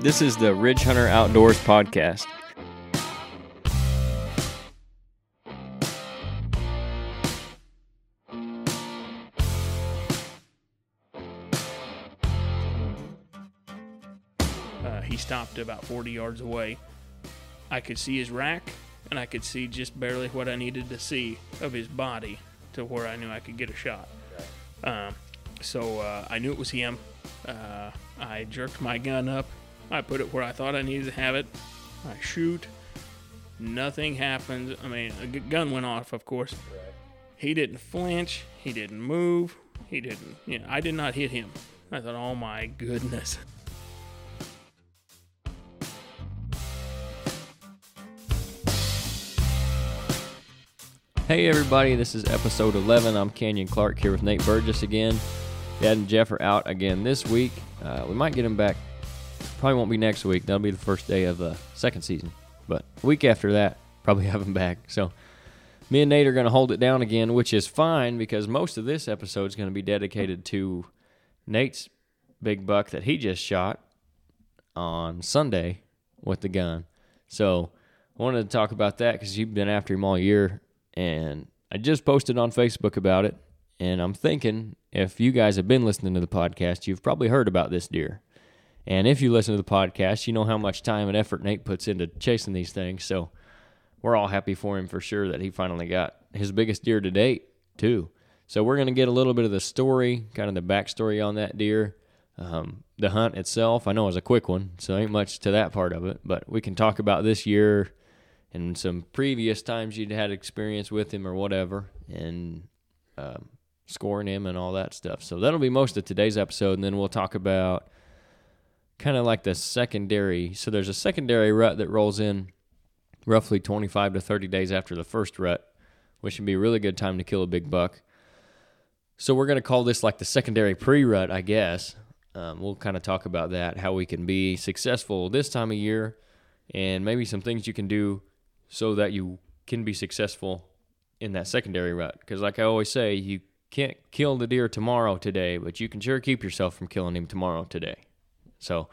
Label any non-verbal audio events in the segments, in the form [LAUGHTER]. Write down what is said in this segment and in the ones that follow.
This is the Ridge Hunter Outdoors podcast. Uh, he stopped about 40 yards away. I could see his rack, and I could see just barely what I needed to see of his body to where I knew I could get a shot. Um, so uh, I knew it was him. Uh, I jerked my gun up. I put it where I thought I needed to have it. I shoot. Nothing happens. I mean, a gun went off, of course. He didn't flinch. He didn't move. He didn't. You know, I did not hit him. I thought, oh my goodness. Hey everybody, this is episode 11. I'm Canyon Clark here with Nate Burgess again. Dad and Jeff are out again this week. Uh, we might get them back. Probably won't be next week. That'll be the first day of the second season. But week after that, probably [LAUGHS] have them back. So me and Nate are going to hold it down again, which is fine because most of this episode is going to be dedicated to Nate's big buck that he just shot on Sunday with the gun. So I wanted to talk about that because you've been after him all year, and I just posted on Facebook about it. And I'm thinking if you guys have been listening to the podcast, you've probably heard about this deer. And if you listen to the podcast, you know how much time and effort Nate puts into chasing these things. So we're all happy for him for sure that he finally got his biggest deer to date, too. So we're going to get a little bit of the story, kind of the backstory on that deer. Um, the hunt itself, I know is a quick one, so ain't much to that part of it, but we can talk about this year and some previous times you'd had experience with him or whatever, and um, scoring him and all that stuff. So that'll be most of today's episode, and then we'll talk about kind of like the secondary. So there's a secondary rut that rolls in roughly 25 to 30 days after the first rut, which would be a really good time to kill a big buck. So we're going to call this like the secondary pre-rut, I guess. Um, we'll kind of talk about that, how we can be successful this time of year, and maybe some things you can do so that you can be successful in that secondary rut. Because, like I always say, you can't kill the deer tomorrow today, but you can sure keep yourself from killing him tomorrow today. So,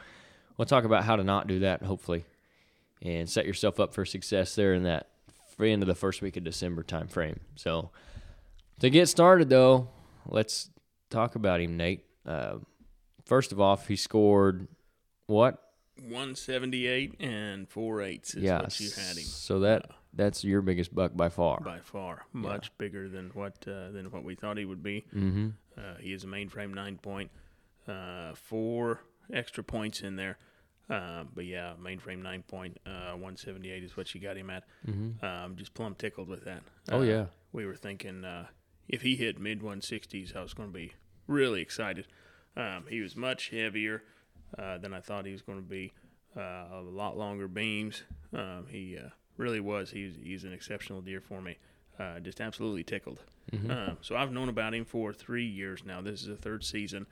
we'll talk about how to not do that, hopefully, and set yourself up for success there in that end of the first week of December time frame. So, to get started, though, let's talk about him, Nate. Uh, first of all, he scored what? 178 and four eighths is yeah, what you had him So that that's your biggest buck by far. by far, much bigger than what uh, than what we thought he would be. mm-hmm. Uh, he is a mainframe nine point, uh, four extra points in there. Uh, but yeah, mainframe nine point, uh, 178 is what you got him at. Mm-hmm. Um, just plumb tickled with that. Oh Uh, yeah. we were thinking uh, if he hit mid 160s, I was going to be really excited. Um, he was much heavier uh, than I thought he was going to be. Uh, a lot longer beams. Um, he uh, really was. He's he's an exceptional deer for me. Uh, just absolutely tickled. Mhm. Um, so I've known about him for three years now. This is the third season.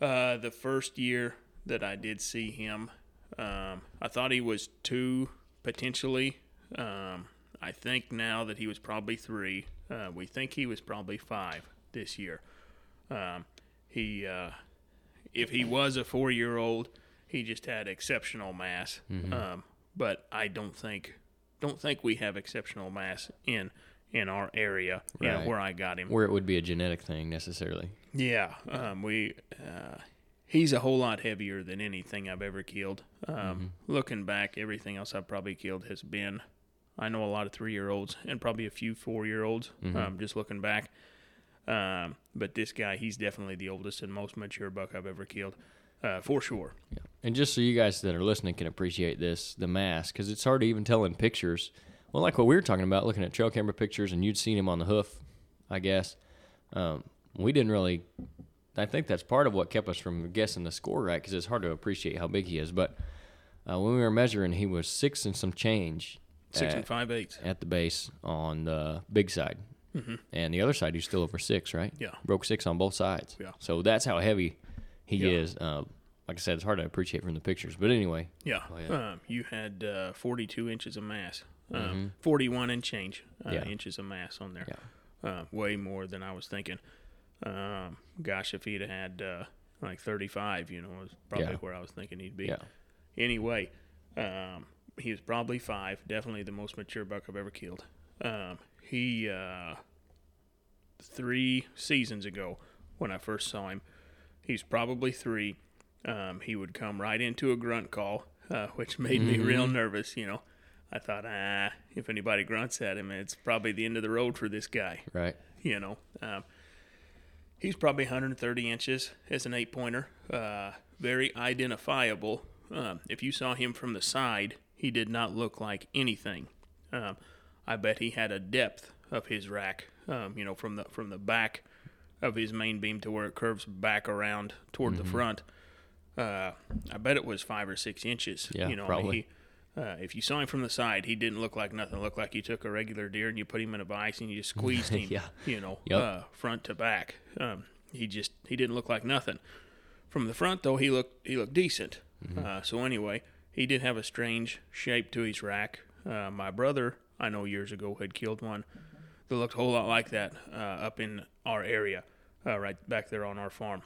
Uh, the first year that I did see him, um, I thought he was two potentially. Um, I think now that he was probably three. Uh, we think he was probably five this year. Um, he, uh, if he was a four-year-old, he just had exceptional mass. Um, but I don't think, don't think we have exceptional mass in in our area, you know, where I got him. Where it would be a genetic thing necessarily. Yeah, um, we. Uh, he's a whole lot heavier than anything I've ever killed. Um, Looking back, everything else I've probably killed has been. I know a lot of three-year-olds and probably a few four-year-olds. Um, just looking back, um, but this guy, he's definitely the oldest and most mature buck I've ever killed, uh, for sure. And just so you guys that are listening can appreciate this, the mass, because it's hard to even tell in pictures. Well, like what we were talking about, looking at trail camera pictures, and you'd seen him on the hoof, I guess. Um, we didn't really. I think that's part of what kept us from guessing the score right, because it's hard to appreciate how big he is. But uh, when we were measuring, he was six and some change Six at, and five eighths. at the base on the big side, and the other side he's still over six, right? Mm-hmm. Yeah. broke six on both sides. Yeah. So that's how heavy he Yeah. is. Uh, like I said, it's hard to appreciate from the pictures. But anyway, Yeah. Oh, yeah. Um, you had uh, 42 inches of mass, um, 41 and change uh, Mm-hmm. Yeah. inches of mass on there. Yeah. Uh, way more than I was thinking. Um, gosh, if he'd had uh, like 35, you know, was probably where I was thinking he'd be. Anyway, um, he was probably five. Definitely the most mature buck I've ever killed. Um, he uh, three seasons ago when I first saw him, he's probably three. Um, he would come right into a grunt call, uh, which made me real nervous. You know, I thought, ah, if anybody grunts at him, it's probably the end of the road for this guy Right. you know. Um, he's probably 130 inches as an eight pointer. Uh, very identifiable. Um, if you saw him from the side, he did not look like anything. Um, I bet he had a depth of his rack. Um, you know, from the from the back of his main beam to where it curves back around toward the front. Uh, I bet it was five or six inches. Yeah, you know, I mean, probably. he, uh, if you saw him from the side, he didn't look like nothing. It looked like you took a regular deer and you put him in a vise and you just [LAUGHS] squeezed him. Yeah. You know, Yep. uh, front to back. Um, he just he didn't look like nothing. From the front though, he looked he looked decent. Uh, so anyway, he did have a strange shape to his rack. Uh, my brother, I know years ago, had killed one that looked a whole lot like that uh, up in our area, uh, right back there on our farm.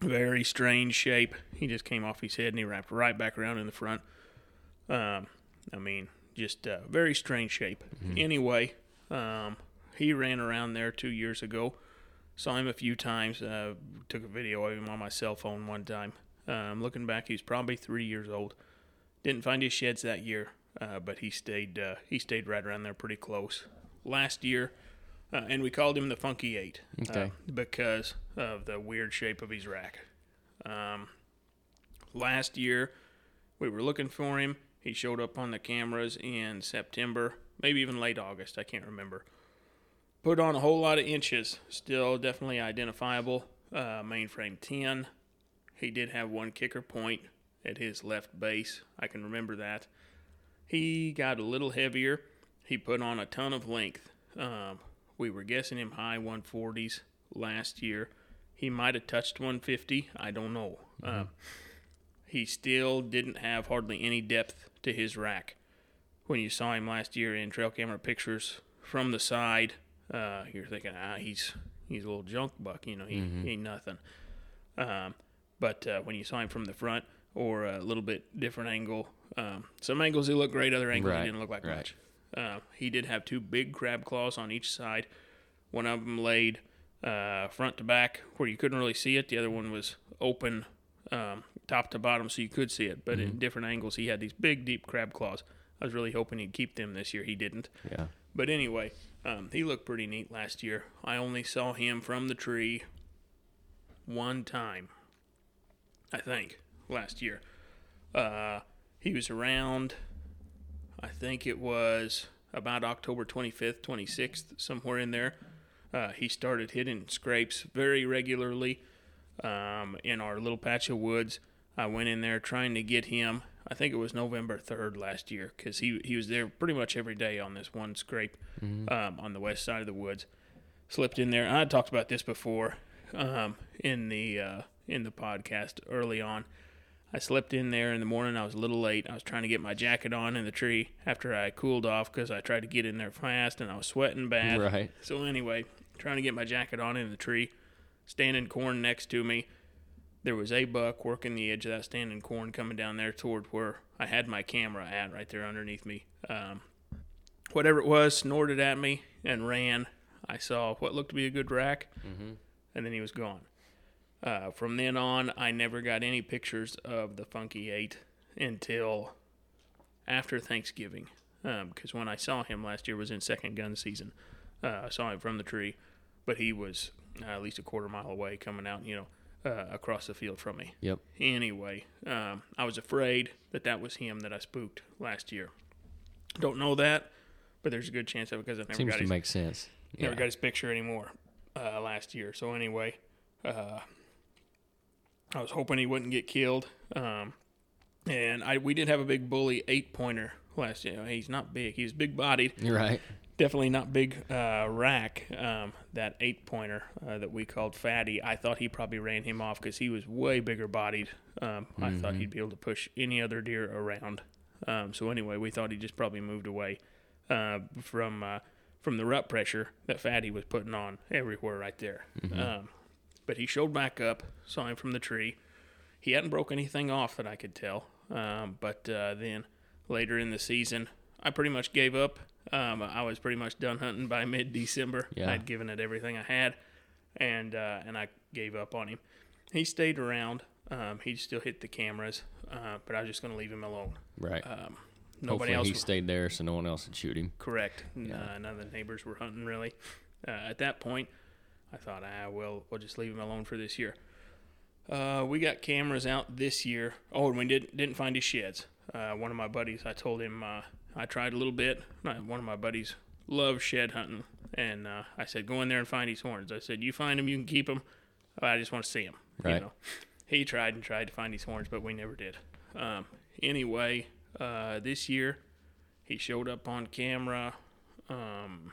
Very strange shape. He just came off his head and he wrapped right back around in the front. Um, I mean, just uh, very strange shape. Anyway, um, he ran around there two years ago. Saw him a few times. Uh, took a video of him on my cell phone one time. Um, looking back, he was probably three years old. Didn't find his sheds that year, uh, but he stayed. Uh, he stayed right around there, pretty close. Last year, uh, and we called him the Funky Eight Okay. uh, because of the weird shape of his rack. Um, last year, we were looking for him. He showed up on the cameras in September, maybe even late August. I can't remember. Put on a whole lot of inches. Still definitely identifiable. Uh, mainframe 10. He did have one kicker point at his left base. I can remember that. He got a little heavier. He put on a ton of length. Um, we were guessing him high 140s last year. He might have touched 150. I don't know. Um, he still didn't have hardly any depth to his rack. When you saw him last year in trail camera pictures from the side, uh, you're thinking, ah, he's he's a little junk buck, you know, he, he ain't nothing. Um, but uh, when you saw him from the front or a little bit different angle, um, some angles he looked great, other angles Right, he didn't look like right. much. Uh, he did have two big crab claws on each side. One of them laid uh, front to back where you couldn't really see it. The other one was open um, top to bottom so you could see it. But in different angles, he had these big, deep crab claws. I was really hoping he'd keep them this year. He didn't. Yeah. But anyway, um, he looked pretty neat last year. I only saw him from the tree one time, I think, last year. Uh, he was around, I think it was about October 25th, 26th, somewhere in there. Uh, he started hitting scrapes very regularly um, in our little patch of woods. I went in there trying to get him. I think it was November 3rd last year because he, he was there pretty much every day on this one scrape um, on the west side of the woods. Slipped in there. I talked about this before um, in the uh, in the podcast early on. I slipped in there in the morning. I was a little late. I was trying to get my jacket on in the tree after I cooled off because I tried to get in there fast and I was sweating bad. Right. So anyway, trying to get my jacket on in the tree, standing corn next to me. There was a buck working the edge of that standing corn coming down there toward where I had my camera at, right there underneath me. Um, whatever it was, snorted at me and ran. I saw what looked to be a good rack, and then he was gone. Uh, from then on, I never got any pictures of the Funky Eight until after Thanksgiving. Because when I saw him last year was in second gun season. Uh, I saw him from the tree, but he was uh, at least a quarter mile away coming out, you know, uh, across the field from me. Yep. Anyway, um, I was afraid that that was him that I spooked last year. Don't know that, but there's a good chance of it because I never Seems got to his make sense. never got his picture anymore uh, last year. So anyway, uh, I was hoping he wouldn't get killed. Um, and I we did have a big bully eight pointer last year. He's not big. He's big bodied. You're right. Definitely not big uh, rack. Um, that eight pointer uh, that we called Fatty. I thought he probably ran him off because he was way bigger bodied. Um, I thought he'd be able to push any other deer around. Um, so anyway, we thought he just probably moved away uh, from uh, from the rut pressure that Fatty was putting on everywhere right there. Um, but he showed back up, saw him from the tree. He hadn't broke anything off that I could tell. Um, but uh, then later in the season, I pretty much gave up. Um, I was pretty much done hunting by [LAUGHS] mid December. Yeah. I'd given it everything I had, and uh, and I gave up on him. He stayed around. Um, he still hit the cameras, uh, but I was just going to leave him alone. Right. Um, nobody Hopefully else he stayed there so no one else would shoot him. Correct. Yeah. Uh, none of the neighbors were hunting really. Uh, at that point, I thought, ah, well, we'll just leave him alone for this year. Uh, we got cameras out this year. Oh, and we didn't didn't find his sheds. Uh, one of my buddies, I told him uh, I tried a little bit. One of my buddies loves shed hunting, and uh, I said, go in there and find his horns. I said, you find them, you can keep them. I just want to see them. You Right. know, he tried and tried to find his horns, but we never did. Um, anyway, uh, this year he showed up on camera. Um,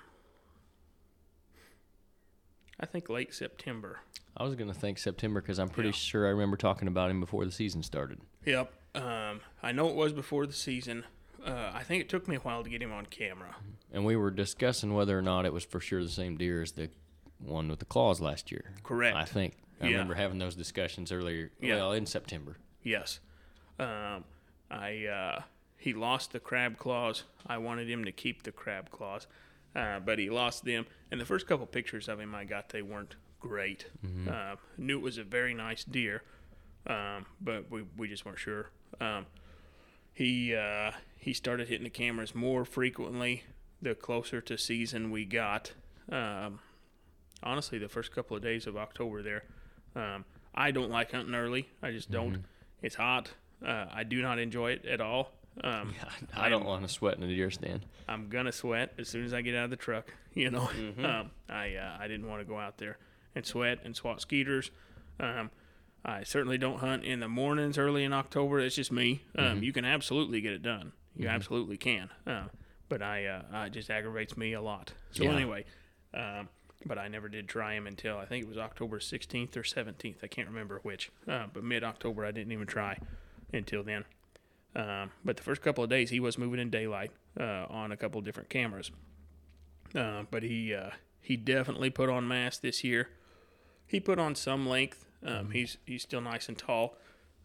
I think late September. I was gonna think September because I'm pretty Yeah. sure I remember talking about him before the season started. Yep. Um, I know it was before the season. Uh, I think it took me a while to get him on camera. And we were discussing whether or not it was for sure the same deer as the one with the claws last year. Correct. I think I Yeah. remember having those discussions earlier. Yeah. Well, in September. Yes. Um, I uh, he lost the crab claws. I wanted him to keep the crab claws, uh, but he lost them. And the first couple pictures of him I got, they weren't great. Uh, knew it was a very nice deer, um, but we, we just weren't sure. Um, he uh, he started hitting the cameras more frequently the closer to season we got. Um, honestly, the first couple of days of October there, um, I don't like hunting early. I just don't. It's hot. Uh, I do not enjoy it at all. Um, I don't want to sweat in a deer stand. I'm gonna sweat as soon as I get out of the truck. [LAUGHS] You know, um, I uh, I didn't want to go out there and sweat and swat skeeters. Um, I certainly don't hunt in the mornings early in October. That's just me. Um, You can absolutely get it done. You absolutely can. Uh, but I uh, uh, it just aggravates me a lot. So Yeah. anyway, um, but I never did try him until I think it was October 16th or 17th. I can't remember which. Uh, but mid October, I didn't even try until then. Um, but the first couple of days, he was moving in daylight uh, on a couple of different cameras. Uh, but he uh, he definitely put on mass this year. He put on some length. Um, He's he's still nice and tall,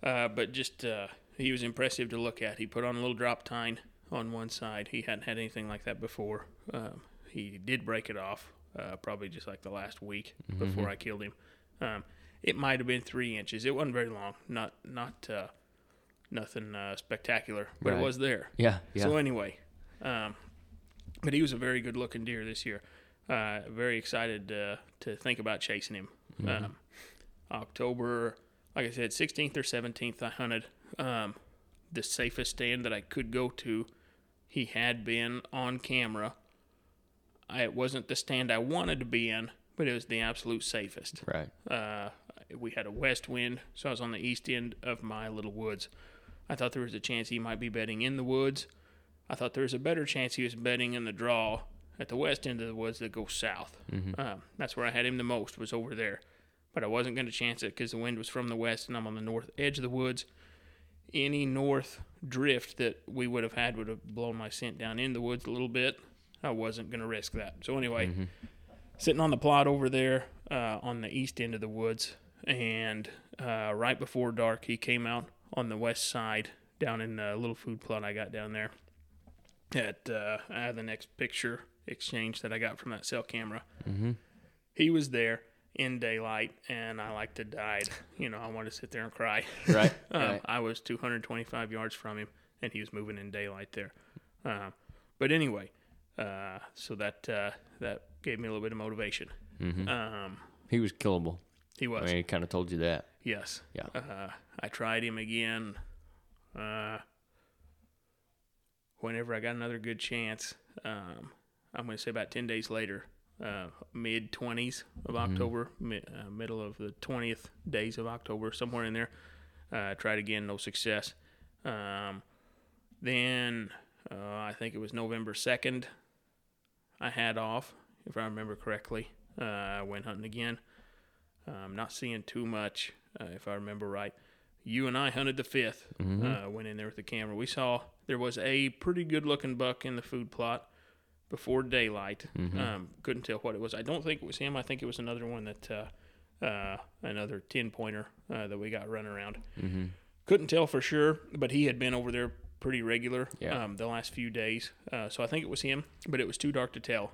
uh, but just uh, he was impressive to look at. He put on a little drop tine on one side. He hadn't had anything like that before. Um, he did break it off, uh, probably just like the last week before I killed him. Um, it might have been three inches. It wasn't very long. Not not uh, nothing uh, spectacular, but Right. it was there. Yeah, yeah. So anyway, um, but he was a very good looking deer this year. Uh, very excited uh, to think about chasing him. Um, October, like I said, 16th or 17th, I hunted um, the safest stand that I could go to. He had been on camera. I, it wasn't the stand I wanted to be in, but it was the absolute safest. right. Uh, we had a west wind, so I was on the east end of my little woods. I thought there was a chance he might be bedding in the woods. I thought there was a better chance he was bedding in the draw at the west end of the woods that goes south. Um, that's where I had him the most was over there, but I wasn't going to chance it because the wind was from the west and I'm on the north edge of the woods. Any north drift that we would have had would have blown my scent down in the woods a little bit. I wasn't going to risk that. So anyway, sitting on the plot over there uh, on the east end of the woods, and uh, right before dark, he came out on the west side down in the little food plot I got down there. At uh, I have the next picture exchange that I got from that cell camera. Mm-hmm. He was there in daylight, and I like to died. You know, I want to sit there and cry. [LAUGHS] Right. [LAUGHS] Um, right. I was 225 yards from him, and he was moving in daylight there. Um, but anyway, uh, so that uh, that gave me a little bit of motivation. Mm-hmm. Um, He was killable. he was, I mean, he kind of told you that. Yes. Yeah. Uh, I tried him again. Uh, whenever I got another good chance, um, I'm going to say about 10 days later, uh, mid 20s of October, mi- uh, middle of the 20th days of October, somewhere in there. Uh, tried again, no success. Um, then uh, I think it was November 2nd, I had off, if I remember correctly. Uh, I went hunting again. I'm not seeing too much, uh, if I remember right. You and I hunted the 5th Mm-hmm. uh, went in there with the camera. We saw there was a pretty good looking buck in the food plot, before daylight. Mhm. Um, couldn't tell what it was. I don't think it was him. I think it was another one that uh, uh, another ten pointer uh, that we got run around. Mm-hmm. Couldn't tell for sure, but he had been over there pretty regular Yeah. um, the last few days. Uh, so I think it was him, but it was too dark to tell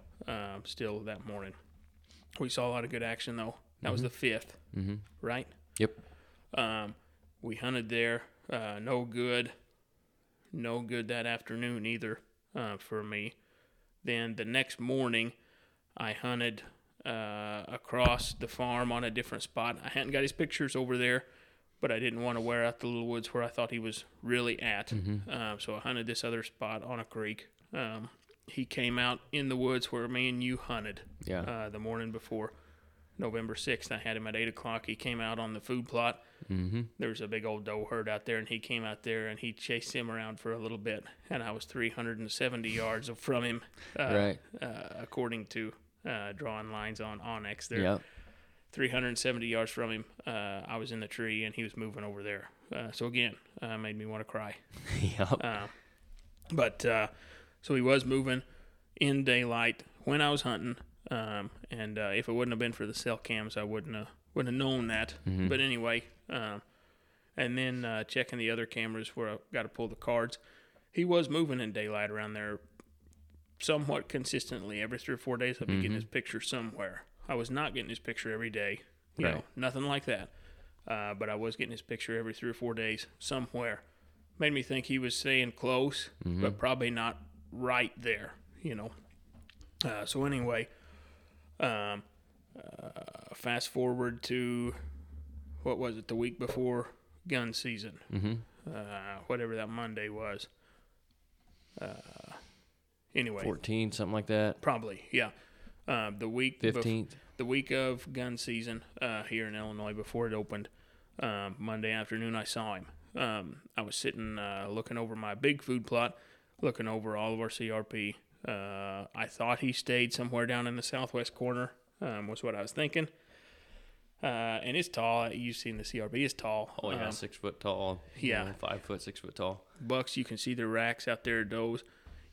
still that morning. We saw a lot of good action, though. That was the fifth, Mm-hmm. right? Yep. Um, we hunted there. Uh, no good. No good that afternoon either uh, for me. Then the next morning, I hunted uh, across the farm on a different spot. I hadn't got his pictures over there, but I didn't want to wear out the little woods where I thought he was really at. Uh, so I hunted this other spot on a creek. Um, he came out in the woods where me and you hunted Yeah. uh, the morning before November 6th. I had him at 8 o'clock. He came out on the food plot. mm-hmm. There was a big old doe herd out there, and he came out there and he chased him around for a little bit. And I was 370 yards from him, uh, Right. uh, according to uh, drawing lines on onX. There, Yep. 370 yards from him, uh, I was in the tree, and he was moving over there. Uh, so again, uh, made me want to cry. [LAUGHS] yep. Uh, but uh, so he was moving in daylight when I was hunting. Um, and uh, if it wouldn't have been for the cell cams, I wouldn't have wouldn't have known that. Mhm. But anyway, um, and then uh, checking the other cameras where I got to pull the cards, he was moving in daylight around there somewhat consistently. Every three or four days, I'd be getting Mhm. his picture somewhere. I was not getting his picture every day, you know, Right. nothing like that. Uh, but I was getting his picture every three or four days somewhere. Made me think he was staying close, Mhm. but probably not right there, you know. Uh, so anyway, um, uh, fast forward to what was it? The week before gun season, Mm-hmm. uh, whatever that Monday was. Uh, anyway, 14, something like that. probably yeah. Um, the week bef- 15th. the week of gun season uh, here in Illinois before it opened, um, Monday afternoon, I saw him. Um, I was sitting uh, looking over my big food plot, looking over all of our CRP. Uh, I thought he stayed somewhere down in the southwest corner, um, was what I was thinking. Uh, and it's tall. You've seen the CRP It's tall. Oh, yeah. Um, six foot tall. you yeah. know, five foot, six foot tall. bucks, you can see their racks out there, does.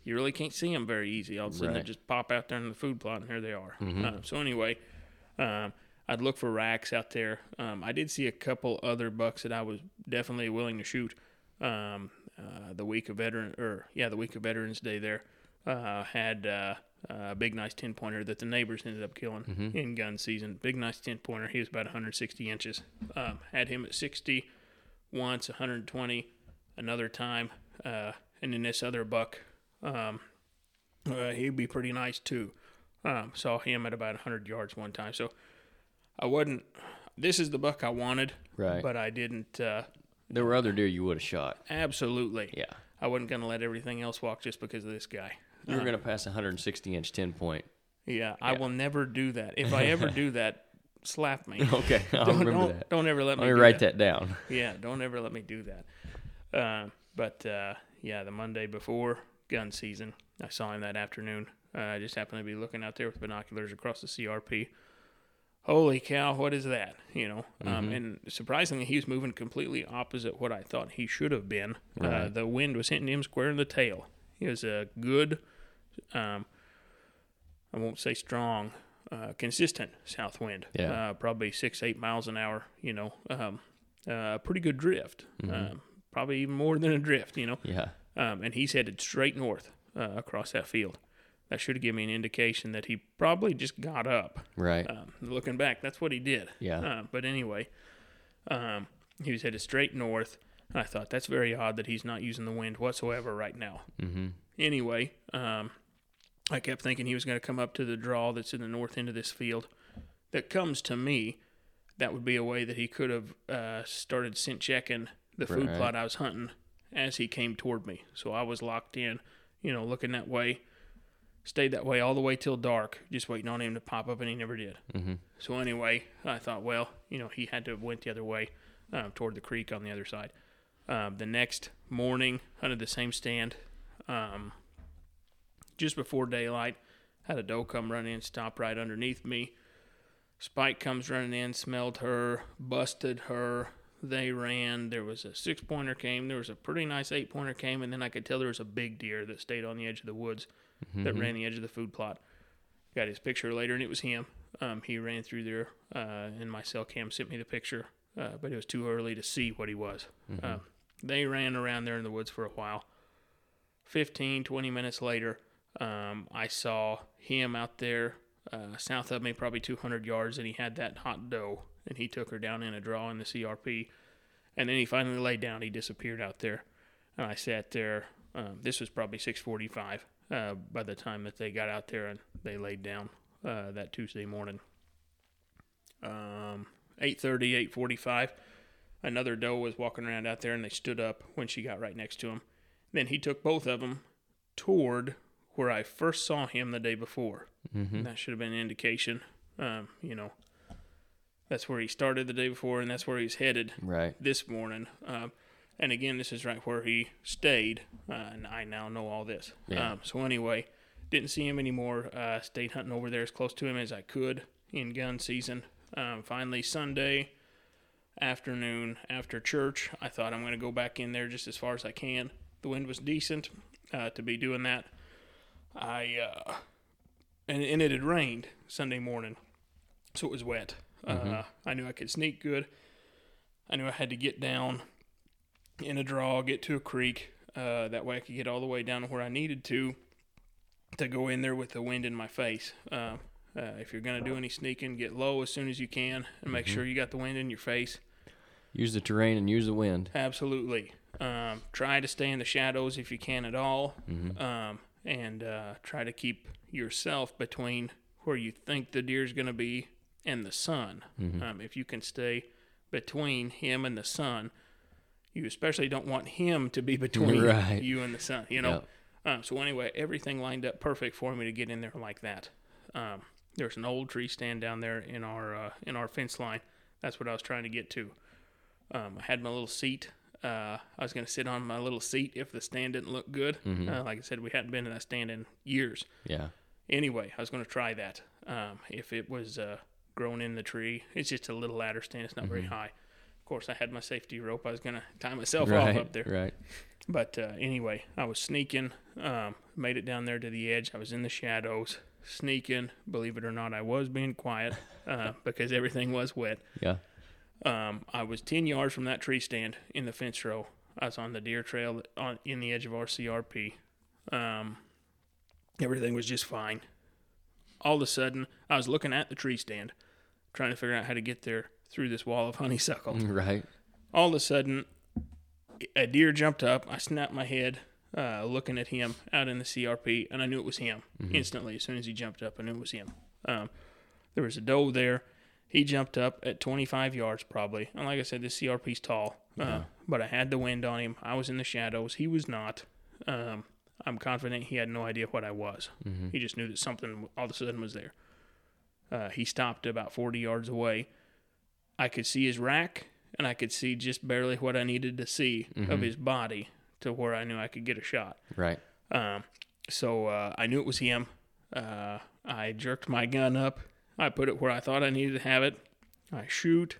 You really can't see them very easy. All of a sudden, they just pop out there in the food plot, and here they are. Mhm. Uh, so anyway, um, I'd look for racks out there. Um, I did see a couple other bucks that I was definitely willing to shoot. Um, uh, the week of veteran, or yeah, the week of Veterans Day there uh, had uh, a big nice ten pointer that the neighbors ended up killing Mhm. in gun season. Big nice ten pointer. He was about 160 inches. Um, had him at 60 once, 120 another time, uh, and then this other buck, um, uh, he'd be pretty nice too. Um, saw him at about 100 yards one time. So I wasn't. This is the buck I wanted, Right. but I didn't. Uh, there were other deer you would have shot. absolutely, Yeah. I wasn't gonna let everything else walk just because of this guy. You were Uh, going to pass a 160 inch 10 point. Yeah, I will never do that. If I ever [LAUGHS] do that, slap me. [LAUGHS] Okay. I'll don't, remember don't, that. don't ever let Let me me write that down. [LAUGHS] Yeah, don't ever let me do that. Uh, but uh, yeah, the Monday before gun season, I saw him that afternoon. Uh, I just happened to be looking out there with binoculars across the CRP. Holy cow, what is that? You know, um, Mhm. and surprisingly, he was moving completely opposite what I thought he should have been. Uh, Right. the wind was hitting him square in the tail. He was a good, um, I won't say strong, uh, consistent south wind. Yeah. Uh, probably six, eight miles an hour, you know. Um, uh, pretty good drift. Mhm. Um, probably even more than a drift, you know. Yeah. Um, and he's headed straight north uh, across that field. That should have given me an indication that he probably just got up. Right. Um, looking back, that's what he did. Yeah. Uh, but anyway, um, he was headed straight north. And I thought that's very odd that he's not using the wind whatsoever right now. mm-hmm. Anyway, um, I kept thinking he was going to come up to the draw that's in the north end of this field. That comes to me, that would be a way that he could have uh, started scent checking the food Right. plot I was hunting as he came toward me. So I was locked in, you know, looking that way. Stayed that way all the way till dark, just waiting on him to pop up, and he never did. Mm-hmm. So anyway, I thought, well, you know, he had to have went the other way, um, toward the creek on the other side. Um, the next morning, hunted the same stand. Um, just before daylight, had a doe come run in, stop right underneath me. Spike comes running in, smelled her, busted her. They ran. There was a six pointer came. There was a pretty nice eight pointer came, and then I could tell there was a big deer that stayed on the edge of the woods that ran the edge of the food plot. Got his picture later, and it was him. Um, he ran through there, uh, and my cell cam sent me the picture, uh, but it was too early to see what he was. Uh, they ran around there in the woods for a while. 15, 20 minutes later, um, I saw him out there uh, south of me, probably 200 yards, and he had that hot doe, and he took her down in a draw in the CRP. And then he finally laid down. He disappeared out there. And I sat there. Um, this was probably 645 uh, by the time that they got out there and they laid down uh, that Tuesday morning. Um, 8.30, 8.45, another doe was walking around out there, and they stood up when she got right next to him. Then he took both of them toward where I first saw him the day before. Mm-hmm. That should have been an indication. Um, you know, that's where he started the day before, and that's where he's headed Right. this morning. Um, and again, this is right where he stayed, uh, and I now know all this. Yeah. Um, so anyway, didn't see him anymore. Uh, stayed hunting over there as close to him as I could in gun season. Um, finally, Sunday afternoon after church, I thought I'm going to go back in there just as far as I can. The wind was decent uh, to be doing that. I uh, and, and it had rained Sunday morning, so it was wet. Uh, I knew I could sneak good. I knew I had to get down in a draw, get to a creek. Uh, that way I could get all the way down to where I needed to to go in there with the wind in my face. Uh, uh, if you're going to do any sneaking, get low as soon as you can and make sure you got the wind in your face. Use the terrain and use the wind. Absolutely. Um, try to stay in the shadows if you can at all, um, and uh, try to keep yourself between where you think the deer's going to be and the sun. Um, if you can stay between him and the sun, you especially don't want him to be [LAUGHS] between Right. you and the sun. You know. Um, so anyway, everything lined up perfect for me to get in there like that. Um, there's an old tree stand down there in our uh, in our fence line. That's what I was trying to get to. Um, I had my little seat. Uh, I was going to sit on my little seat if the stand didn't look good. Uh, like I said, we hadn't been in that stand in years. Yeah. Anyway, I was going to try that. Um, if it was uh, grown in the tree, it's just a little ladder stand. It's not very high. Of course, I had my safety rope. I was going to tie myself Right. off up there. Right. But uh, anyway, I was sneaking, um, made it down there to the edge. I was in the shadows, sneaking. Believe it or not, I was being quiet uh, [LAUGHS] because everything was wet. Yeah. Um, I was 10 yards from that tree stand in the fence row. I was on the deer trail on in the edge of our CRP. Um, everything was just fine. All of a sudden, I was looking at the tree stand, trying to figure out how to get there through this wall of [LAUGHS] honeysuckle [LAUGHS] Right. all of a sudden a deer jumped up i snapped my head uh, looking at him out in the crp and i knew it was him instantly as soon as he jumped up i knew it was him um, there was a doe there he jumped up at 25 yards probably. And like i said this crp's tall. Uh, but i had the wind on him. I was in the shadows. He was not. Um, i'm confident he had no idea what i was. He just knew that something all of a sudden was there. Uh, he stopped about 40 yards away. I could see his rack and I could see just barely what I needed to see of his body to where I knew I could get a shot. Right. Um, so uh, I knew it was him. Uh, I jerked my gun up. I put it where I thought I needed to have it. I shoot.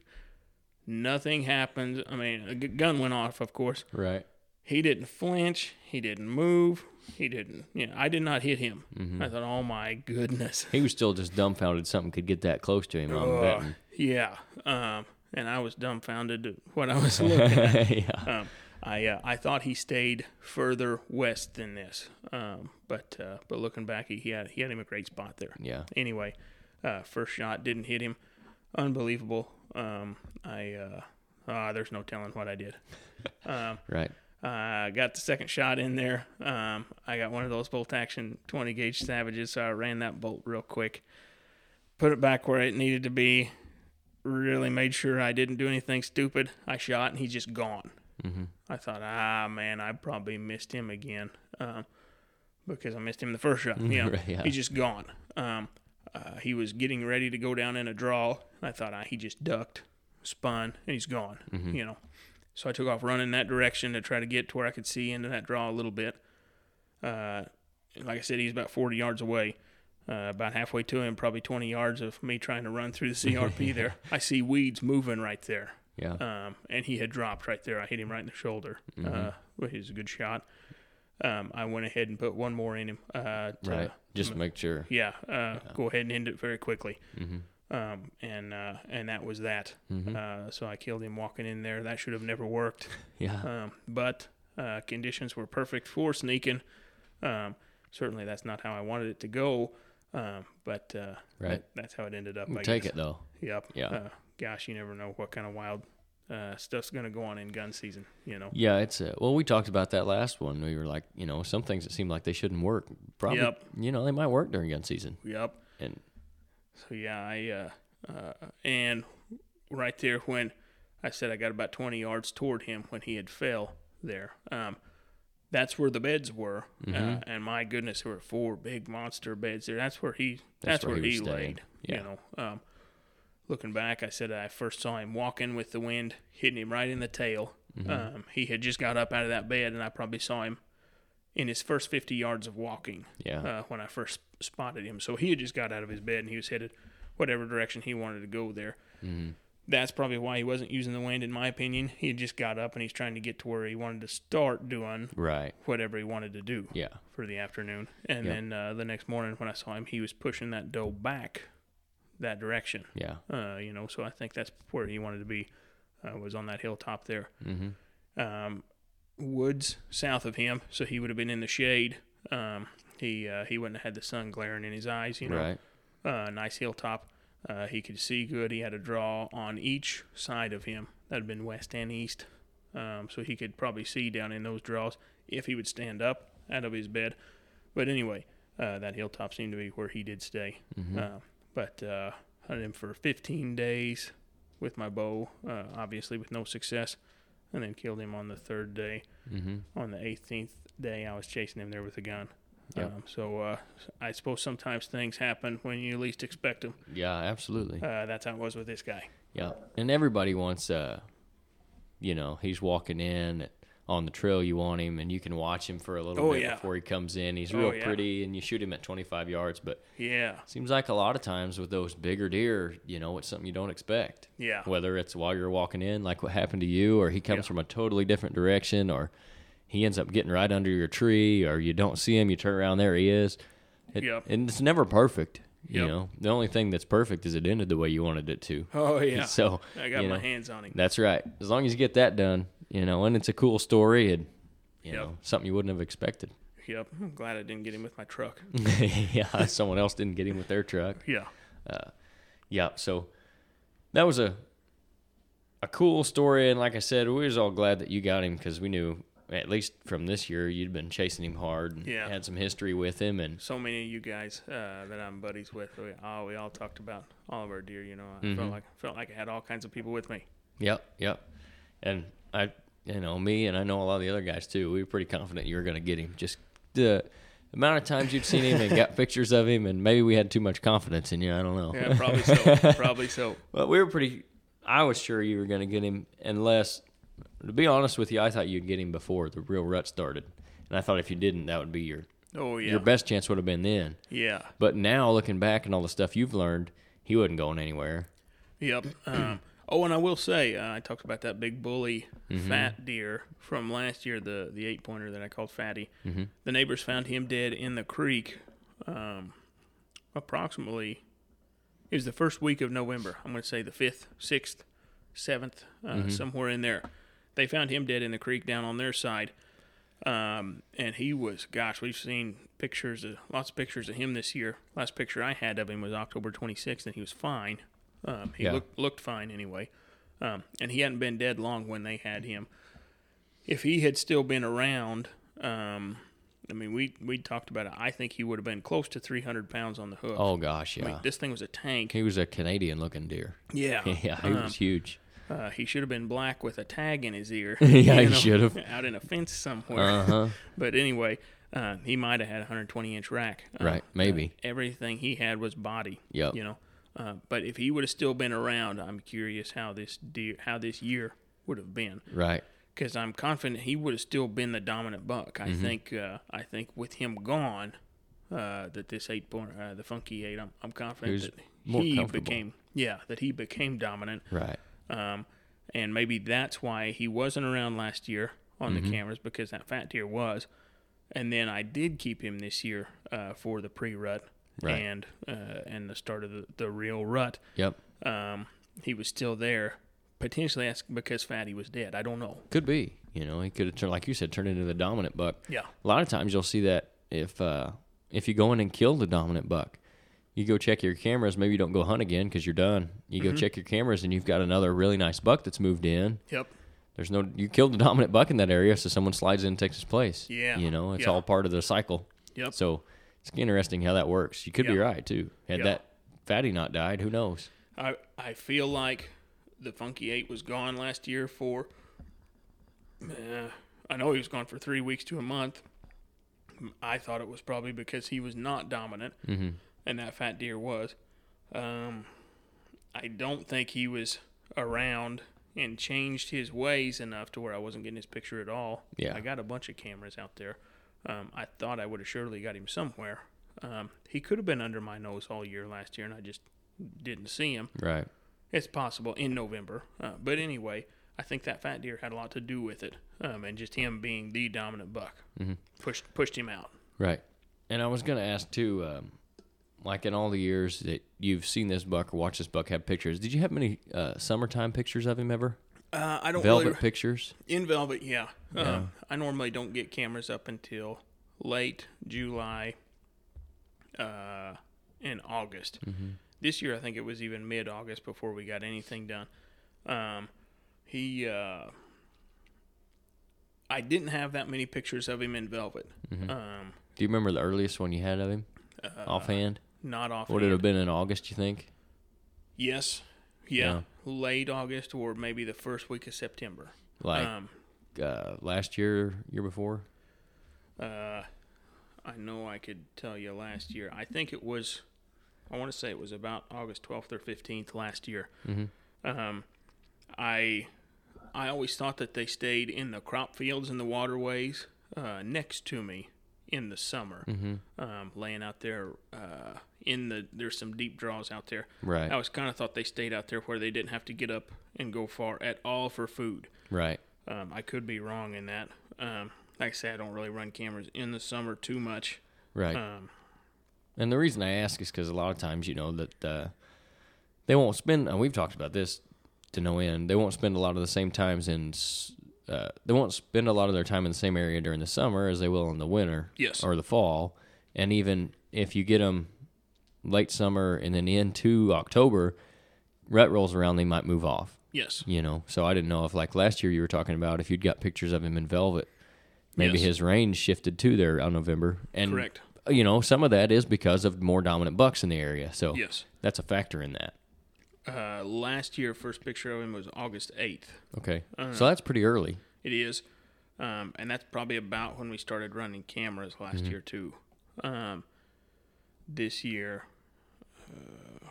Nothing happens. I mean, a g- gun went off, of course. Right. He didn't flinch. He didn't move. He didn't. You know, I did not hit him. Mm-hmm. I thought, oh my goodness. He was still just dumbfounded something could get that close to him. Betting. Yeah. Um, and I was dumbfounded at what I was [LAUGHS] looking at. [LAUGHS] yeah. Um, I uh, I thought he stayed further west than this, um, but uh, but looking back, he, he had he had him a great spot there. Yeah. Anyway, uh, first shot didn't hit him. Unbelievable. Um, I uh, ah, there's no telling what I did. [LAUGHS] Um, Right. I got the second shot in there. Um, I got one of those bolt action 20 gauge Savages, so I ran that bolt real quick, put it back where it needed to be. Really made sure I didn't do anything stupid. I shot and he's just gone. Mm-hmm. I thought, ah, man, I probably missed him again um, because I missed him the first shot. You [LAUGHS] know, yeah. he's just gone. Um, uh, he was getting ready to go down in a draw. And I thought, ah, he just ducked, spun, and he's gone. Mm-hmm. You know, so I took off running that direction to try to get to where I could see into that draw a little bit. Uh, like I said, he's about 40 yards away. Uh, about halfway to him, probably 20 yards of me trying to run through the CRP [LAUGHS] there. I see weeds moving right there Yeah. um, and he had dropped right there. I hit him right in the shoulder, uh, which is a good shot. um, I went ahead and put one more in him. Uh, to, Right. Just make sure. Yeah, uh, go ahead and end it very quickly. Mm-hmm. Um, and uh, and that was that. Mhm. Uh, so I killed him walking in there. That should have never worked. [LAUGHS] Yeah. Um, but uh, conditions were perfect for sneaking. Um, certainly, that's not how I wanted it to go. Um, but uh, Right. that- that's how it ended up. We'll I take guess. it though. Yep. Yeah. Uh, gosh, you never know what kind of wild uh, stuff's going to go on in gun season. You know. Yeah, it's uh, well, we talked about that last one. We were like, you know, some things that seem like they shouldn't work, probably, Yep. you know, they might work during gun season. Yep. And So yeah, I uh, uh, and right there when I said I got about 20 yards toward him when he had fell there. Um, that's where the beds were, Mm-hmm. uh, and my goodness, there were four big monster beds there. That's where he. That's, That's where where, he he, laid. Yeah. You know, um, looking back, I said I first saw him walking with the wind hitting him right in the tail. Mm-hmm. Um, he had just got up out of that bed, and I probably saw him in his first 50 yards of walking yeah, uh, when I first spotted him. So he had just got out of his bed and he was headed whatever direction he wanted to go there. mm-hmm. That's probably why he wasn't using the wind, in my opinion. He had just got up and he's trying to get to where he wanted to start doing right. whatever he wanted to do Yeah, for the afternoon. And Yeah. then uh, the next morning when I saw him, he was pushing that doe back that direction. yeah. Uh, you know, so I think that's where he wanted to be. Uh, was on that hilltop there. Mm-hmm. Um, woods south of him, so he would have been in the shade. Um, he uh, he wouldn't have had the sun glaring in his eyes. You know, Right. uh, nice hilltop. Uh, he could see good. He had a draw on each side of him. That'd been west and east. Um, so he could probably see down in those draws if he would stand up out of his bed. But anyway, uh, that hilltop seemed to be where he did stay. Mm-hmm. Uh, but uh, hunted him for 15 days with my bow, uh, obviously with no success, and then killed him on the third day. mm-hmm. On the 18th day, I was chasing him there with a gun. Yep. Um, so uh, I suppose sometimes things happen when you least expect them. Yeah, absolutely. Uh, that's how it was with this guy. Yeah, and everybody wants, uh, you know, he's walking in on the trail. You want him, and you can watch him for a little Oh, bit yeah. before he comes in. He's Oh, real yeah. pretty, and you shoot him at 25 yards. But Yeah, seems like a lot of times with those bigger deer, you know, it's something you don't expect. yeah, Whether it's while you're walking in, like what happened to you, or he comes Yeah. from a totally different direction, or he ends up getting right under your tree, or you don't see him, you turn around, there he is. It, Yep. And it's never perfect. You Yep. know, the only thing that's perfect is it ended the way you wanted it to. Oh yeah. [LAUGHS] So I got my know, hands on him. That's right. As long as you get that done, you know, and it's a cool story and you Yep. know something you wouldn't have expected. Yep. I'm glad I didn't get him with my truck. [LAUGHS] yeah, [LAUGHS] someone else didn't get him with their truck. Yeah. Uh, yeah, so that was a a cool story, and like I said, we was all glad that you got him because we knew at least from this year you'd been chasing him hard and Yeah. had some history with him, and So many of you guys uh, that I'm buddies with, we all we all talked about all of our deer. You know, I Mhm. felt like felt like I had all kinds of people with me. yep, yep, and I, you know, me and I know a lot of the other guys too. We were pretty confident you were going to get him. Just the amount of times you'd seen him and got [LAUGHS] pictures of him, and maybe we had too much confidence in you. I don't know. Yeah, probably so. probably so. [LAUGHS] Well, we were pretty. I was sure you were going to get him, unless, to be honest with you, I thought you'd get him before the real rut started, and I thought if you didn't, that would be your Oh yeah. your best chance would have been then. Yeah. But now, looking back and all the stuff you've learned, he wasn't going anywhere. Yep. Um, oh, and I will say, uh, I talked about that big bully Mm-hmm. fat deer from last year, the the eight pointer that I called Fatty. Mm-hmm. The neighbors found him dead in the creek, um, approximately. It was the first week of November. I'm going to say the fifth, sixth, seventh, uh, Mm-hmm. somewhere in there. They found him dead in the creek down on their side. Um, and he was, gosh, we've seen pictures, of, lots of pictures of him this year. Last picture I had of him was October 26th, and he was fine. Um, he Yeah. looked looked fine anyway. Um, and he hadn't been dead long when they had him. If he had still been around, um, I mean, we we talked about it. I think he would have been close to 300 pounds on the hook. Oh gosh, I yeah. mean, this thing was a tank. he was a Canadian-looking deer. Yeah, [LAUGHS] yeah, he Um, was huge. Uh, he should have been black with a tag in his ear. [LAUGHS] Yeah, [LAUGHS] you he should have. [LAUGHS] out in a fence somewhere. Uh huh. But anyway, uh, he might have had a 120 inch rack. Uh, Right, maybe. everything he had was body. Yep. You know, uh, but if he would have still been around, I'm curious how this deer, how this year would have been. Right. Because I'm confident he would have still been the dominant buck. Mm-hmm. I think. Uh, I think with him gone, uh, that this eight point, uh, the funky eight, I'm, I'm confident that he became. Yeah, that he became dominant. Right. Um, and maybe that's why he wasn't around last year on Mm-hmm. the cameras because that fat deer was. and then I did keep him this year uh, for the pre-rut Right. and uh, and the start of the, the real rut. Yep. Um, he was still there. Potentially that's because Fatty was dead. I don't know. Could be. You know, he could have turned, like you said, turned into the dominant buck. Yeah. A lot of times you'll see that if uh, if you go in and kill the dominant buck, you go check your cameras. Maybe you don't go hunt again because you're done. You Mm-hmm. go check your cameras and you've got another really nice buck that's moved in. Yep. There's no you killed the [LAUGHS] dominant buck in that area, so someone slides in and takes his place. Yeah. You know, it's Yeah. all part of the cycle. Yep. So it's interesting how that works. You could be right too. Had Yeah. that fatty not died, who knows? I I feel like the Funky Eight was gone last year for. Uh, I know he was gone for three weeks to a month. I thought it was probably because he was not dominant, Mm-hmm. And that fat deer was. Um, I don't think he was around and changed his ways enough to where I wasn't getting his picture at all. Yeah. I got a bunch of cameras out there. Um, I thought I would have surely got him somewhere. Um, he could have been under my nose all year last year, and I just didn't see him. Right. It's possible in November. Uh, but anyway, I think that fat deer had a lot to do with it, um, and just him being the dominant buck Mhm. pushed pushed him out. Right. And I was going to ask too, um, like in all the years that you've seen this buck or watched this buck have pictures, did you have many uh, summertime pictures of him ever? Uh, I don't Velvet really pictures? in velvet. Yeah. Yeah. Um, I normally don't get cameras up until late July, uh, and August. Mm-hmm. This year, I think it was even mid August before we got anything done. Um, he, uh, I didn't have that many pictures of him in velvet. Mm-hmm. Um, Do you remember the earliest one you had of him uh, offhand? Not off. Would it have been in August, you think? Yes. Yeah. Late August or maybe the first week of September. Like um, uh, last year, year before? uh, I know I could tell you last year. I think it was. I want to say it was about August 12th or 15th last year. Mhm. Um, I I always thought that they stayed in the crop fields and the waterways uh, next to me in the summer, Mm-hmm. um, laying out there uh, in the. There's some deep draws out there. Right. I was kind of thought they stayed out there where they didn't have to get up and go far at all for food. Right. Um, I could be wrong in that. Um, like I said, I don't really run cameras in the summer too much. Right. Um, And the reason I ask is because a lot of times, you know, that uh, they won't spend, and we've talked about this to no end, they won't spend a lot of the same times in, uh, they won't spend a lot of their time in the same area during the summer as they will in the winter yes. or the fall. And even if you get them late summer and then into October, rut rolls around, they might move off, yes. you know. So I didn't know if, like last year, you were talking about if you'd got pictures of him in velvet, maybe Yes. his range shifted to there on November. And Correct. you know, some of that is because of more dominant bucks in the area. So Yes. that's a factor in that. Uh, last year, first picture of him was August 8th. Okay. Uh, so that's pretty early. It is. Um, and that's probably about when we started running cameras last Mm-hmm. year, too. Um, this year, uh,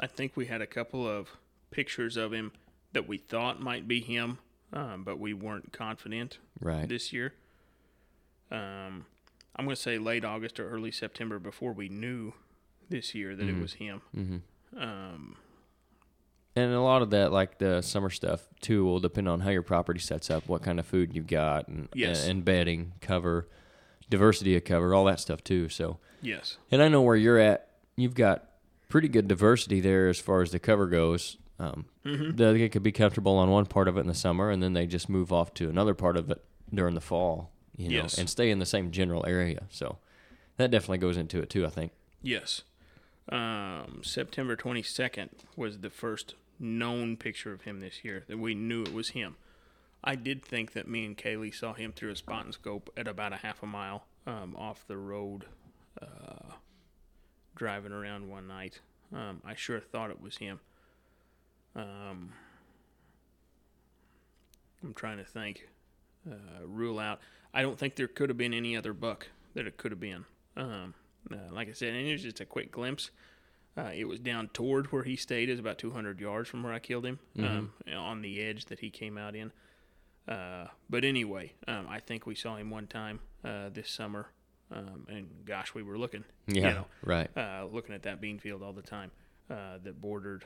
I think we had a couple of pictures of him that we thought might be him, um, but we weren't confident Right. this year. Um, I'm going to say late August or early September before we knew this year that Mhm. it was him. Mm-hmm. Um, And a lot of that, like the summer stuff, too, will depend on how your property sets up, what kind of food you've got, and, Yes. and bedding, cover, diversity of cover, all that stuff, too. So, yes. and I know where you're at. You've got pretty good diversity there as far as the cover goes. Um, Mm-hmm. They could be comfortable on one part of it in the summer, and then they just move off to another part of it during the fall, you know, Yes. and stay in the same general area. So that definitely goes into it too. I think. Yes. Um, September 22nd was the first known picture of him this year that we knew it was him. I did think that me and Kaylee saw him through a spotting scope at about a half a mile um, off the road, uh, driving around one night. Um, I sure thought it was him. Um, I'm trying to think, uh, rule out. I don't think there could have been any other buck that it could have been. Um, uh, like I said, and it was just a quick glimpse. Uh, it was down toward where he stayed, is about 200 yards from where I killed him, um, on the edge that he came out in. Uh, but anyway, um, I think we saw him one time uh, this summer, um, and gosh, we were looking, Yeah. you know, Right. uh, looking at that bean field all the time uh, that bordered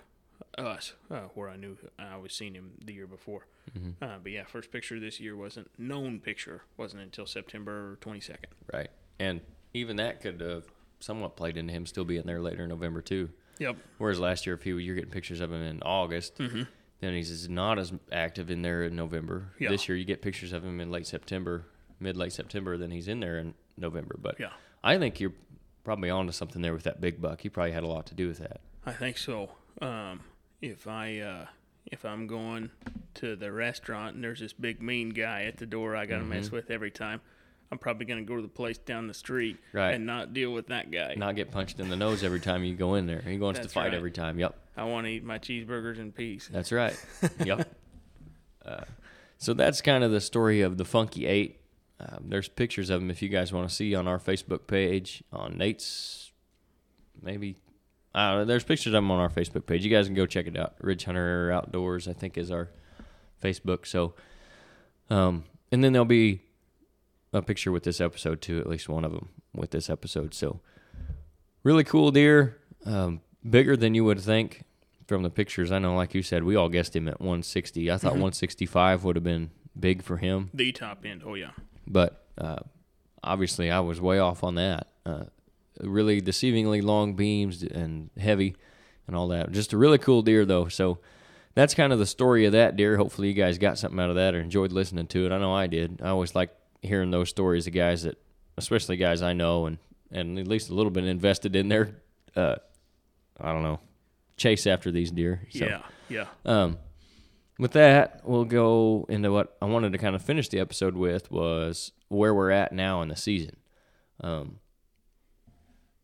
us, uh, where I knew I was seeing him the year before. Mm-hmm. Uh, but yeah, first picture this year wasn't known picture wasn't until September 22nd. Right. And even that could have somewhat played into him still being there later in November too. Yep. Whereas last year, if he you're getting pictures of him in August, Mm-hmm. then he's not as active in there in November. Yeah. This year, you get pictures of him in late September, mid late September. Then he's in there in November. But Yeah. I think you're probably onto something there with that big buck. He probably had a lot to do with that. I think so. Um, if I uh, if I'm going to the restaurant and there's this big mean guy at the door I got to mess with every time, I'm probably going to go to the place down the street Right. and not deal with that guy. Not get punched in the nose every time you go in there. He wants to fight right. every time. Yep. I want to eat my cheeseburgers in peace. That's right. [LAUGHS] yep. Uh, so that's kind of the story of the Funky Eight. Um, there's pictures of them if you guys want to see on our Facebook page on Nate's. Maybe I don't know. There's pictures of them on our Facebook page. You guys can go check it out. Ridge Hunter Outdoors, I think, is our Facebook. So, um, and then there'll be a picture with this episode too. At least one of them with this episode. So, really cool deer. Um, bigger than you would think from the pictures. I know, like you said, we all guessed him at 160. I thought 165 would have been big for him, The top end. Oh yeah. But uh, obviously I was way off on that. Uh, really deceivingly long beams and heavy and all that. Just a really cool deer, though. So that's kind of the story of that deer. Hopefully, you guys got something out of that or enjoyed listening to it. I know I did. I always like hearing those stories of guys that, especially guys I know and and at least a little bit invested in their, uh, I don't know, chase after these deer. So, Yeah. Yeah. um, with that, we'll go into what I wanted to kind of finish the episode with was where we're at now in the season. Um,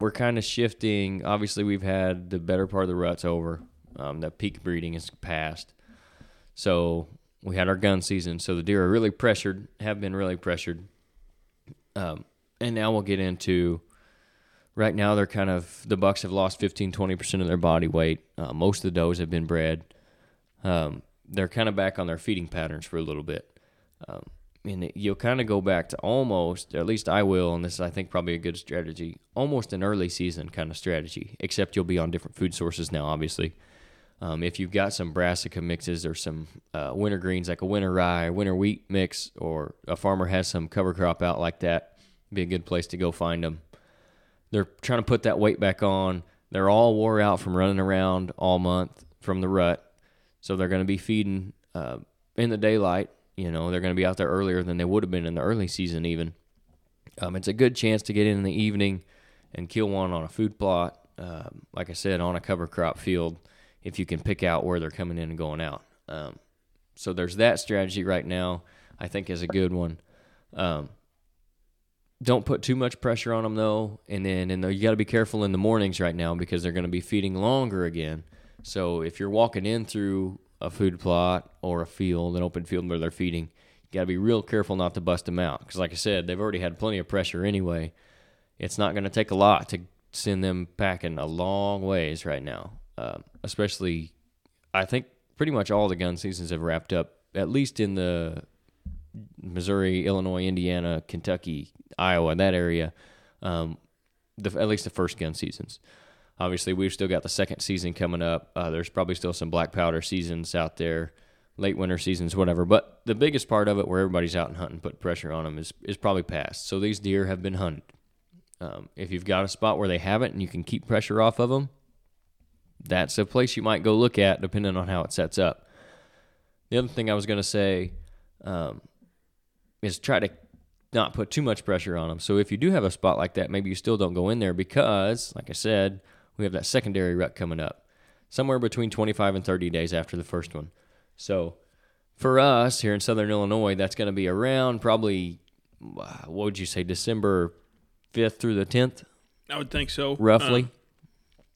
we're kind of shifting. Obviously, we've had the better part of the ruts over. Um, the peak breeding is past. So we had our gun season. So the deer are really pressured, have been really pressured. Um, and now we'll get into right now they're kind of the bucks have lost 15 20% of their body weight uh, most of the does have been bred um, they're kind of back on their feeding patterns for a little bit. Um, and you'll kind of go back to almost at least i will and this is i think probably a good strategy almost an early season kind of strategy except you'll be on different food sources now obviously. Um, if you've got some brassica mixes or some uh, winter greens like a winter rye winter wheat mix or a farmer has some cover crop out like that be a good place to go find them. They're trying to put that weight back on. They're all wore out from running around all month from the rut, so they're going to be feeding uh, in the daylight. You know, they're going to be out there earlier than they would have been in the early season. Even um, it's a good chance to get in in the evening and kill one on a food plot. Um, like I said, on a cover crop field, if you can pick out where they're coming in and going out. Um, so there's that strategy right now. I think is a good one. Um, don't put too much pressure on them though, and then and you got to be careful in the mornings right now because they're going to be feeding longer again. So if you're walking in through a food plot or a field, an open field where they're feeding, you got to be real careful not to bust them out because, like I said, they've already had plenty of pressure anyway. It's not going to take a lot to send them packing a long ways right now. Uh, especially, I think pretty much all the gun seasons have wrapped up, at least in the Missouri, Illinois, Indiana, Kentucky, Iowa, that area. Um, the, at least the first gun seasons. Obviously, we've still got the second season coming up. Uh, there's probably still some black powder seasons out there, late winter seasons, whatever. But the biggest part of it, where everybody's out and hunting, put pressure on them, is is probably past. So these deer have been hunted. Um, if you've got a spot where they haven't and you can keep pressure off of them, that's a place you might go look at, depending on how it sets up. The other thing I was going to say um, is try to not put too much pressure on them. So if you do have a spot like that, maybe you still don't go in there because, like I said, we have that secondary rut coming up, somewhere between 25 and 30 days after the first one. So for us here in Southern Illinois, that's going to be around probably uh, what would you say, December 5th through the 10th, I would think so. roughly. Um,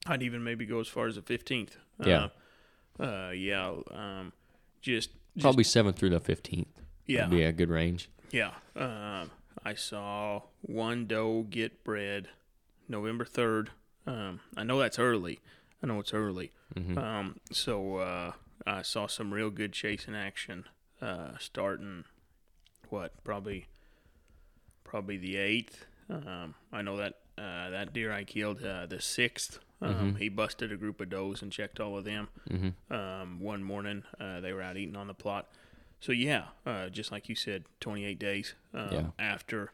I'd even maybe go as far as the 15th. Yeah. Uh, uh, yeah. Um, just, just probably 7th through the 15th. Yeah. A good range. Yeah. Um, I saw one doe get bred November 3rd. Um, I know that's early. I know it's early. Mm-hmm. Um, so uh, I saw some real good chasing action uh, starting, what, probably probably the 8th. Um, I know that uh, that deer I killed uh, the 6th Um, He busted a group of does and checked all of them. Mm-hmm. Um, one morning, uh, they were out eating on the plot. So yeah, uh, just like you said, 28 days um, Yeah. after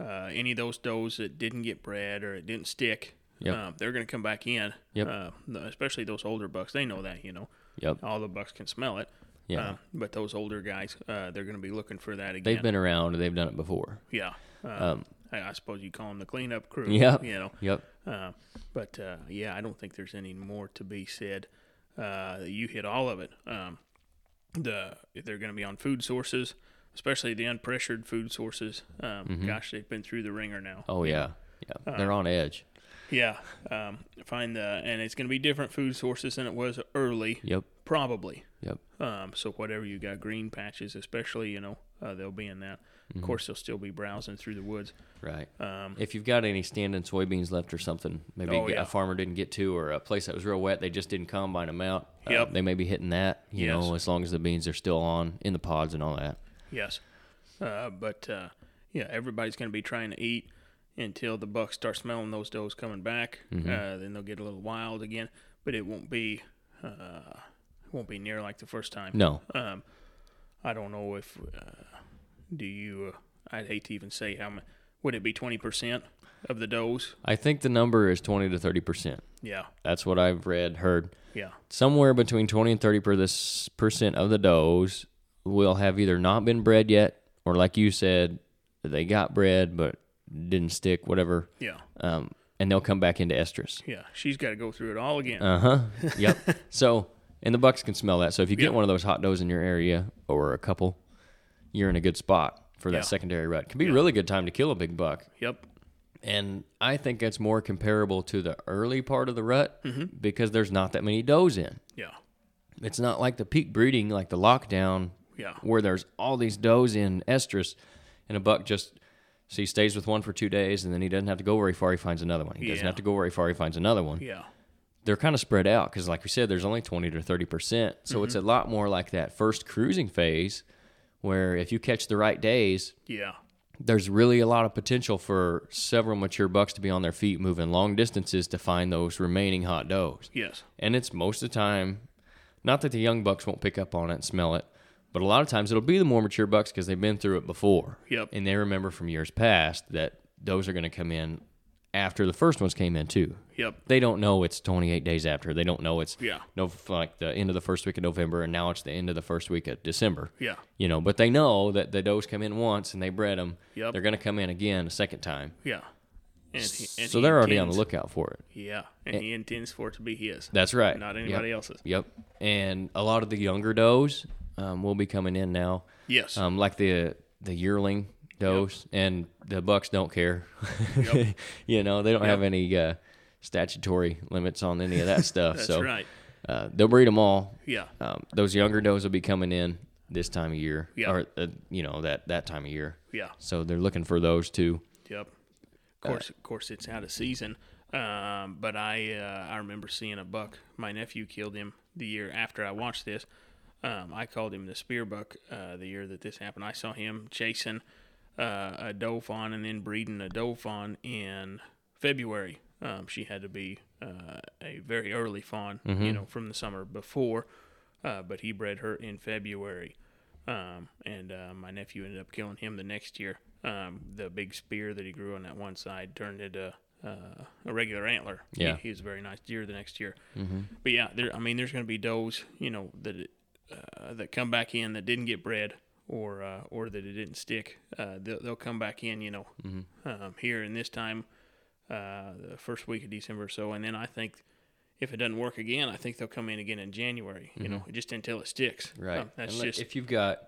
uh, any of those does that didn't get bred or it didn't stick, Yep. uh, they're going to come back in. Yep. Uh, especially those older bucks, they know that. You know, Yep. all the bucks can smell it. Yeah. Uh, but those older guys, uh, they're going to be looking for that again. They've been around. They've done it before. yeah. Uh, Um, I, I suppose you call them the cleanup crew. [LAUGHS] Yep. You know. Yep. Uh, but uh, yeah, I don't think there's any more to be said. Uh, you hit all of it. Um, the if they're going to be on food sources, especially the unpressured food sources. Um, Gosh, they've been through the ringer now. Mm-hmm. Oh yeah. Yeah. They're on edge. Yeah. Um, find the and it's going to be different food sources than it was early, Yep. probably. Yep. Um, so whatever you got, green patches especially, you know, uh, they'll be in that. Mm-hmm. Of course, they'll still be browsing through the woods. Right. Um, If you've got any standing soybeans left or something, maybe Oh, a yeah. farmer didn't get to, or a place that was real wet, they just didn't combine them out. uh, Yep. they may be hitting that, you Yes. know, as long as the beans are still on in the pods and all that. Yes. Uh, but uh, yeah, everybody's going to be trying to eat until the bucks start smelling those does coming back. Mm-hmm. Uh, then they'll get a little wild again, but it won't be uh, won't be near like the first time. No. Um, I don't know if uh, do you. Uh, I'd hate to even say how much. Would it be twenty percent of the does? I think the number is 20 to 30%. Yeah. That's what I've read, heard. Yeah. Somewhere between 20 and 30 per this percent of the does will have either not been bred yet, or like you said, they got bred but didn't stick, whatever. Yeah. Um, and they'll come back into estrus. Yeah. She's got to go through it all again. Uh huh. [LAUGHS] Yep. so, and the bucks can smell that. So if you get Yep. one of those hot does in your area or a couple, you're in a good spot for that Yeah. secondary rut. Can be a really good time to kill a big buck. yep. And I think that's more comparable to the early part of the rut Mm-hmm. because there's not that many does in. Yeah. It's not like the peak breeding, like the lockdown, Yeah. where there's all these does in estrus, and a buck just so he stays with one for two days, and then he doesn't have to go very far. He finds another one. He doesn't Yeah. have to go very far. He finds another one. Yeah. They're kind of spread out because, like we said, there's only 20 to 30 percent. So it's mm-hmm. a lot more like that first cruising phase, where if you catch the right days, Yeah. there's really a lot of potential for several mature bucks to be on their feet moving long distances to find those remaining hot does. Yes. And it's most of the time, not that the young bucks won't pick up on it and smell it, but a lot of times it'll be the more mature bucks because they've been through it before. Yep. And they remember from years past that those are going to come in after the first ones came in too. Yep. They don't know it's 28 days after. They don't know it's Yeah. no like the end of the first week of November and now it's the end of the first week of December. Yeah. You know, but they know that the does come in once and they bred them. Yep. They're going to come in again a second time. Yeah. And he, and so they're already on the lookout for it. Yeah, and he intends for it to be his, That's right. not Yep. anybody else's. Yep. And a lot of the younger does um, will be coming in now, Yes. um, like the the yearling does, and the bucks don't care. Yep. [LAUGHS] you know, they don't have any uh, statutory limits on any of that [LAUGHS] stuff. That's so right. uh, they'll breed them all. Yeah. Um, those younger does will be coming in this time of year, Yeah. or uh, you know that that time of year. Yeah. So they're looking for those too. Yep. Of course, of course, it's out of season. Um, but I uh, I remember seeing a buck. My nephew killed him the year after I watched this. Um, I called him the spear buck uh, the year that this happened. I saw him chasing uh, a doe fawn and then breeding a doe fawn in February. Um, she had to be uh, a very early fawn, you know, from the summer before, uh, but he bred her in February. Um, and uh, my nephew ended up killing him the next year. Um, the big spear that he grew on that one side turned into uh, a regular antler. He- Yeah. he, was a very nice deer the next year. Mm-hmm. But yeah, there. I mean, there's going to be does, you know, that uh, that come back in that didn't get bred or uh, or that it didn't stick. Uh, they'll, they'll come back in, you know, um, here in this time, uh, the first week of December or so, and then I think. If it doesn't work again, I think they'll come in again in January. You know, just until it sticks. Right. Um, that's And just if you've got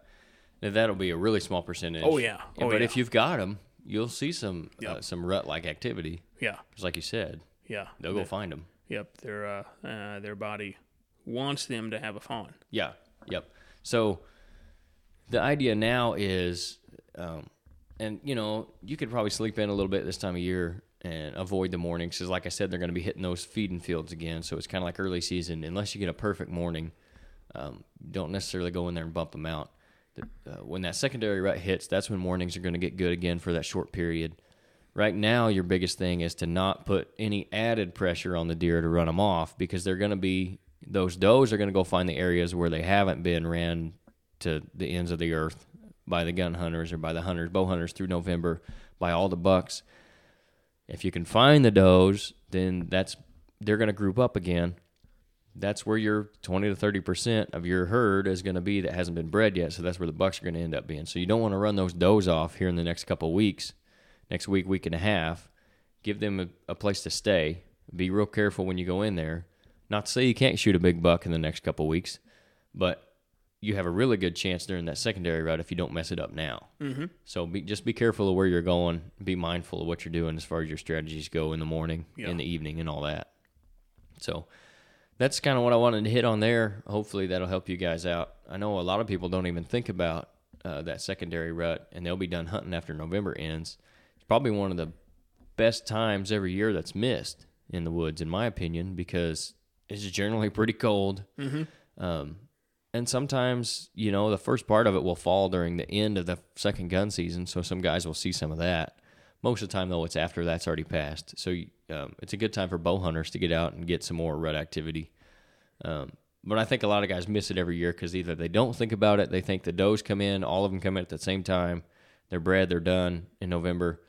that'll be a really small percentage. Oh, yeah. Oh, but yeah. if you've got them, you'll see some uh, Yep. some rut like activity. yeah, Just like you said, yeah. they'll go find them. Yep, their uh, uh, their body wants them to have a fawn. Yeah. Yep. So the idea now is, um, and you know, you could probably sleep in a little bit this time of year and avoid the mornings because, like I said, they're going to be hitting those feeding fields again. So it's kind of like early season. Unless you get a perfect morning, um, don't necessarily go in there and bump them out. Uh, when that secondary rut hits, that's when mornings are going to get good again for that short period. right now your biggest thing is to not put any added pressure on the deer to run them off because they're going to be those does are going to go find the areas where they haven't been ran to the ends of the earth by the gun hunters or by the hunters bow hunters through november by all the bucks. If you can find the does then that's they're going to group up again. That's where your 20 to 30 percent of your herd is going to be that hasn't been bred yet. So that's where the bucks are going to end up being. So you don't want to run those does off here in the next couple weeks next week week and a half. Give them a, a place to stay. Be real careful when you go in there not to say you can't shoot a big buck in the next couple of weeks but you have a really good chance during that secondary rut if you don't mess it up now. Mm-hmm. So be, just be careful of where you're going. Be mindful of what you're doing as far as your strategies go in the morning, Yeah. in the evening, and all that. So that's kind of what I wanted to hit on there. Hopefully that'll help you guys out. I know a lot of people don't even think about uh, that secondary rut, and they'll be done hunting after November ends. It's probably one of the best times every year that's missed in the woods, in my opinion, because it's generally pretty cold. Um, and sometimes, you know, the first part of it will fall during the end of the second gun season, so some guys will see some of that. Most of the time, though, it's after that's already passed. So um, it's a good time for bow hunters to get out and get some more rut activity. Um, but I think a lot of guys miss it every year because either they don't think about it, they think the does come in, all of them come in at the same time, they're bred, they're done in November.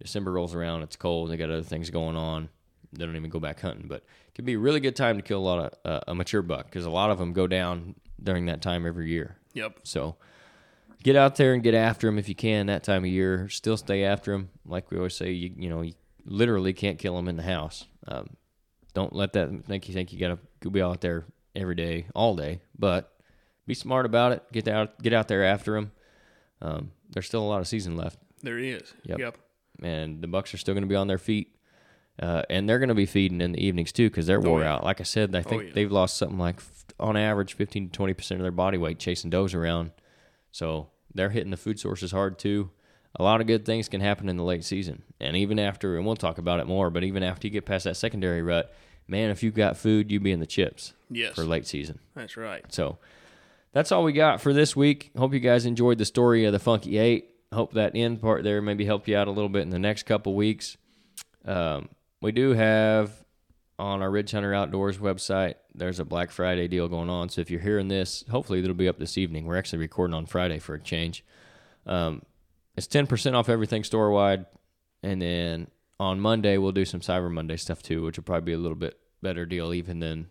December rolls around, it's cold, they got other things going on. They don't even go back hunting. But it can be a really good time to kill a lot of uh, a mature buck because a lot of them go down during that time every year. Yep. So get out there and get after them if you can that time of year. Still stay after them. Like we always say, you you know, you literally can't kill them in the house. Um, don't let that make you think you got to be out there every day, all day. But be smart about it. Get out, get out there after them. Um, there's still a lot of season left, There he is. Yep. Yep. and the bucks are still going to be on their feet. Uh, and they're going to be feeding in the evenings too because they're wore yeah. out. Like I said, I think yeah. they've lost something like, f- on average, 15 to 20 percent of their body weight chasing does around. So they're hitting the food sources hard too. A lot of good things can happen in the late season, and even after, and we'll talk about it more. But even after you get past that secondary rut, man, if you've got food, you be in the chips Yes. for late season. That's right. So that's all we got for this week. Hope you guys enjoyed the story of the Funky Eight. Hope that end part there maybe helped you out a little bit in the next couple weeks. Um, we do have on our Ridge Hunter Outdoors website, there's a Black Friday deal going on. So if you're hearing this, hopefully it'll be up this evening. We're actually recording on Friday for a change. Um, it's 10% off everything store wide. And then on Monday, we'll do some Cyber Monday stuff too, which will probably be a little bit better deal even than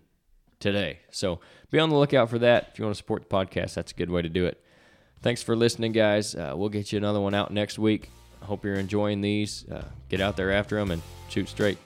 today. So be on the lookout for that. If you want to support the podcast, that's a good way to do it. Thanks for listening, guys. Uh, we'll get you another one out next week. Hope you're enjoying these. Uh, get out there after them and shoot straight.